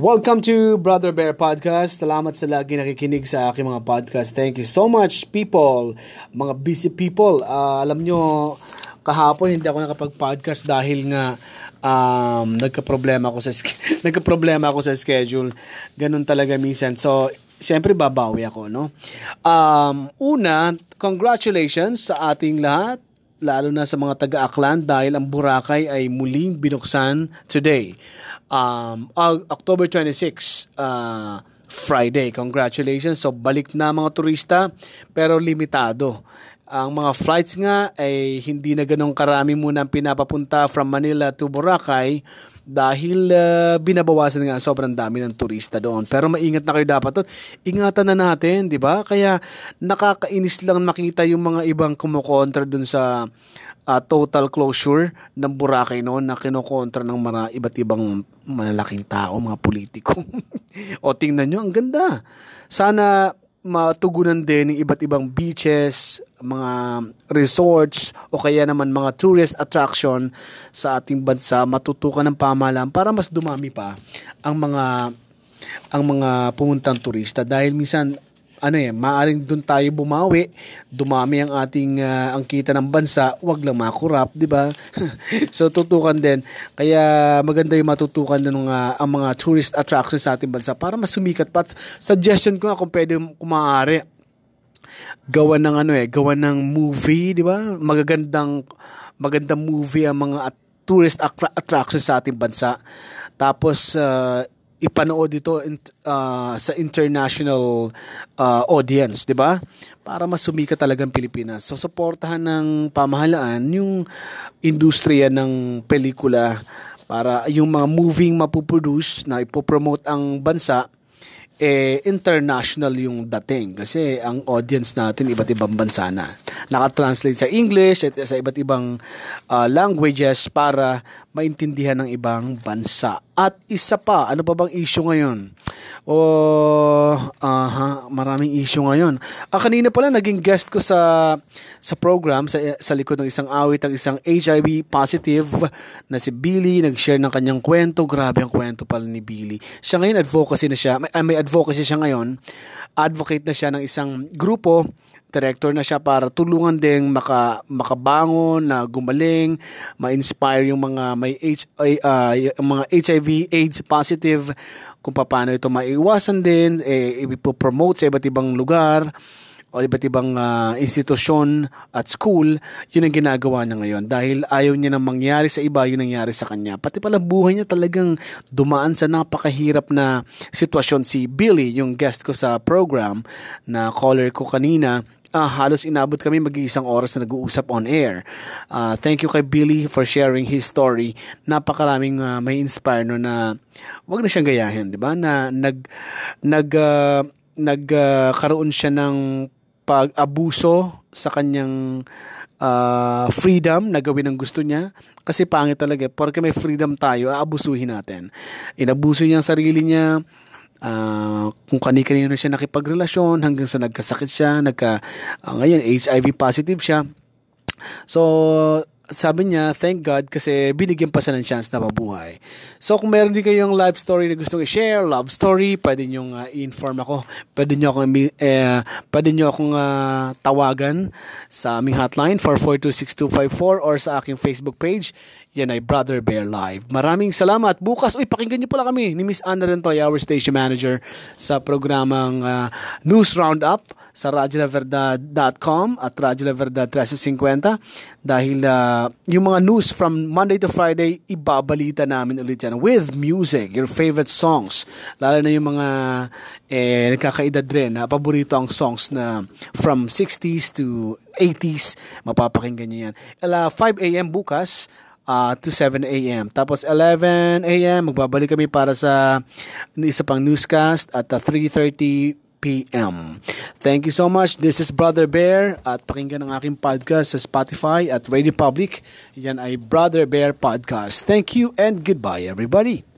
Welcome to Brother Bear Podcast. Salamat sa lagi nakikinig sa aking mga podcast. Thank you so much, people. Mga busy people. Uh, alam nyo, kahapon hindi ako nakapag-podcast dahil nga um, nagka-problema ako sa nagka-problema ako sa schedule. Ganun talaga minsan. So, siyempre babawi ako, no? Um, una, congratulations sa ating lahat lalo na sa mga taga-Aklan dahil ang Boracay ay muling binuksan today um, October 26, uh, Friday. Congratulations. So, balik na mga turista, pero limitado. Ang mga flights nga ay hindi na ganong karami muna pinapapunta from Manila to Boracay dahil uh, binabawasan nga sobrang dami ng turista doon. Pero maingat na kayo dapat doon. Ingatan na natin, di ba? Kaya nakakainis lang makita yung mga ibang kumukontra doon sa uh, total closure ng Boracay noon na kinokontra ng mga iba't ibang malalaking tao, mga politiko. o tingnan nyo, ang ganda. Sana matugunan din ng iba't ibang beaches, mga resorts o kaya naman mga tourist attraction sa ating bansa. Matutukan ng pamahalaan para mas dumami pa ang mga ang mga pumuntang turista. Dahil minsan ano eh, maaring doon tayo bumawi, dumami ang ating uh, ang kita ng bansa, wag lang makurap, di ba? so tutukan din. Kaya maganda yung matutukan ng uh, ang mga tourist attractions sa ating bansa para mas sumikat pa. Suggestion ko nga kung pwede kumaari gawa ng ano eh, gawa ng movie, di ba? Magagandang magandang movie ang mga at- tourist attractions sa ating bansa. Tapos uh, ipanood ito uh, sa international uh, audience, 'di ba? Para mas sumikat talagang Pilipinas. So suportahan ng pamahalaan yung industriya ng pelikula para yung mga moving mapuproduce na ipopromote ang bansa eh, international yung dating kasi ang audience natin iba't ibang bansa na. Nakatranslate sa English at sa iba't ibang uh, languages para maintindihan ng ibang bansa. At isa pa, ano pa bang issue ngayon? O, uh, uh, maraming issue ngayon. Ah, kanina pala naging guest ko sa sa program sa sa likod ng isang awit ang isang HIV positive na si Billy nag-share ng kanyang kwento. Grabe ang kwento pala ni Billy. Siya ngayon advocacy na siya. May, may advocacy siya ngayon. Advocate na siya ng isang grupo director na siya para tulungan ding maka, makabangon na gumaling, ma-inspire yung mga may H, uh, mga HIV AIDS positive kung paano ito maiwasan din, eh, ipo-promote sa iba't ibang lugar o iba't ibang uh, institusyon at school, yun ang ginagawa niya ngayon. Dahil ayaw niya nang mangyari sa iba, yun nangyari sa kanya. Pati pala buhay niya talagang dumaan sa napakahirap na sitwasyon. Si Billy, yung guest ko sa program na caller ko kanina, uh, halos inabot kami mag-iisang oras na nag-uusap on air. Uh, thank you kay Billy for sharing his story. Napakaraming uh, may inspire no na wag na siyang gayahin, 'di ba? Na nag nag uh, nagkaroon uh, siya ng pag-abuso sa kanyang uh, freedom na gawin ang gusto niya. Kasi pangit talaga. Porque may freedom tayo, aabusuhin natin. Inabuso niya ang sarili niya, uh, kung kani-kanino siya nakipagrelasyon hanggang sa nagkasakit siya, nagka, uh, ngayon HIV positive siya. So, sabi niya, thank God kasi binigyan pa siya ng chance na mabuhay. So kung meron din kayong life story na gustong i-share, love story, pwede niyo uh, i-inform ako. Pwede niyo akong eh, pwede niyo akong uh, tawagan sa aming hotline 4426254 or sa aking Facebook page. Yan ay Brother Bear Live. Maraming salamat. Bukas, uy, pakinggan niyo pala kami ni Miss Anna Rentoy, our station manager sa programang uh, News Roundup sa radiolaverdad.com at Radyo La Verdad 1350 dahil uh, yung mga news from Monday to Friday, ibabalita namin ulit yan with music, your favorite songs. Lalo na yung mga eh, nagkakaedad rin, na paborito ang songs na from 60s to 80s, mapapakinggan nyo yan. Ala, 5 a.m. bukas, uh, to 7 a.m. Tapos 11 a.m. magbabalik kami para sa isa pang newscast at uh, 3.30 p.m. Thank you so much. This is Brother Bear at pakinggan ang aking podcast sa Spotify at Radio Public. Yan ay Brother Bear Podcast. Thank you and goodbye everybody.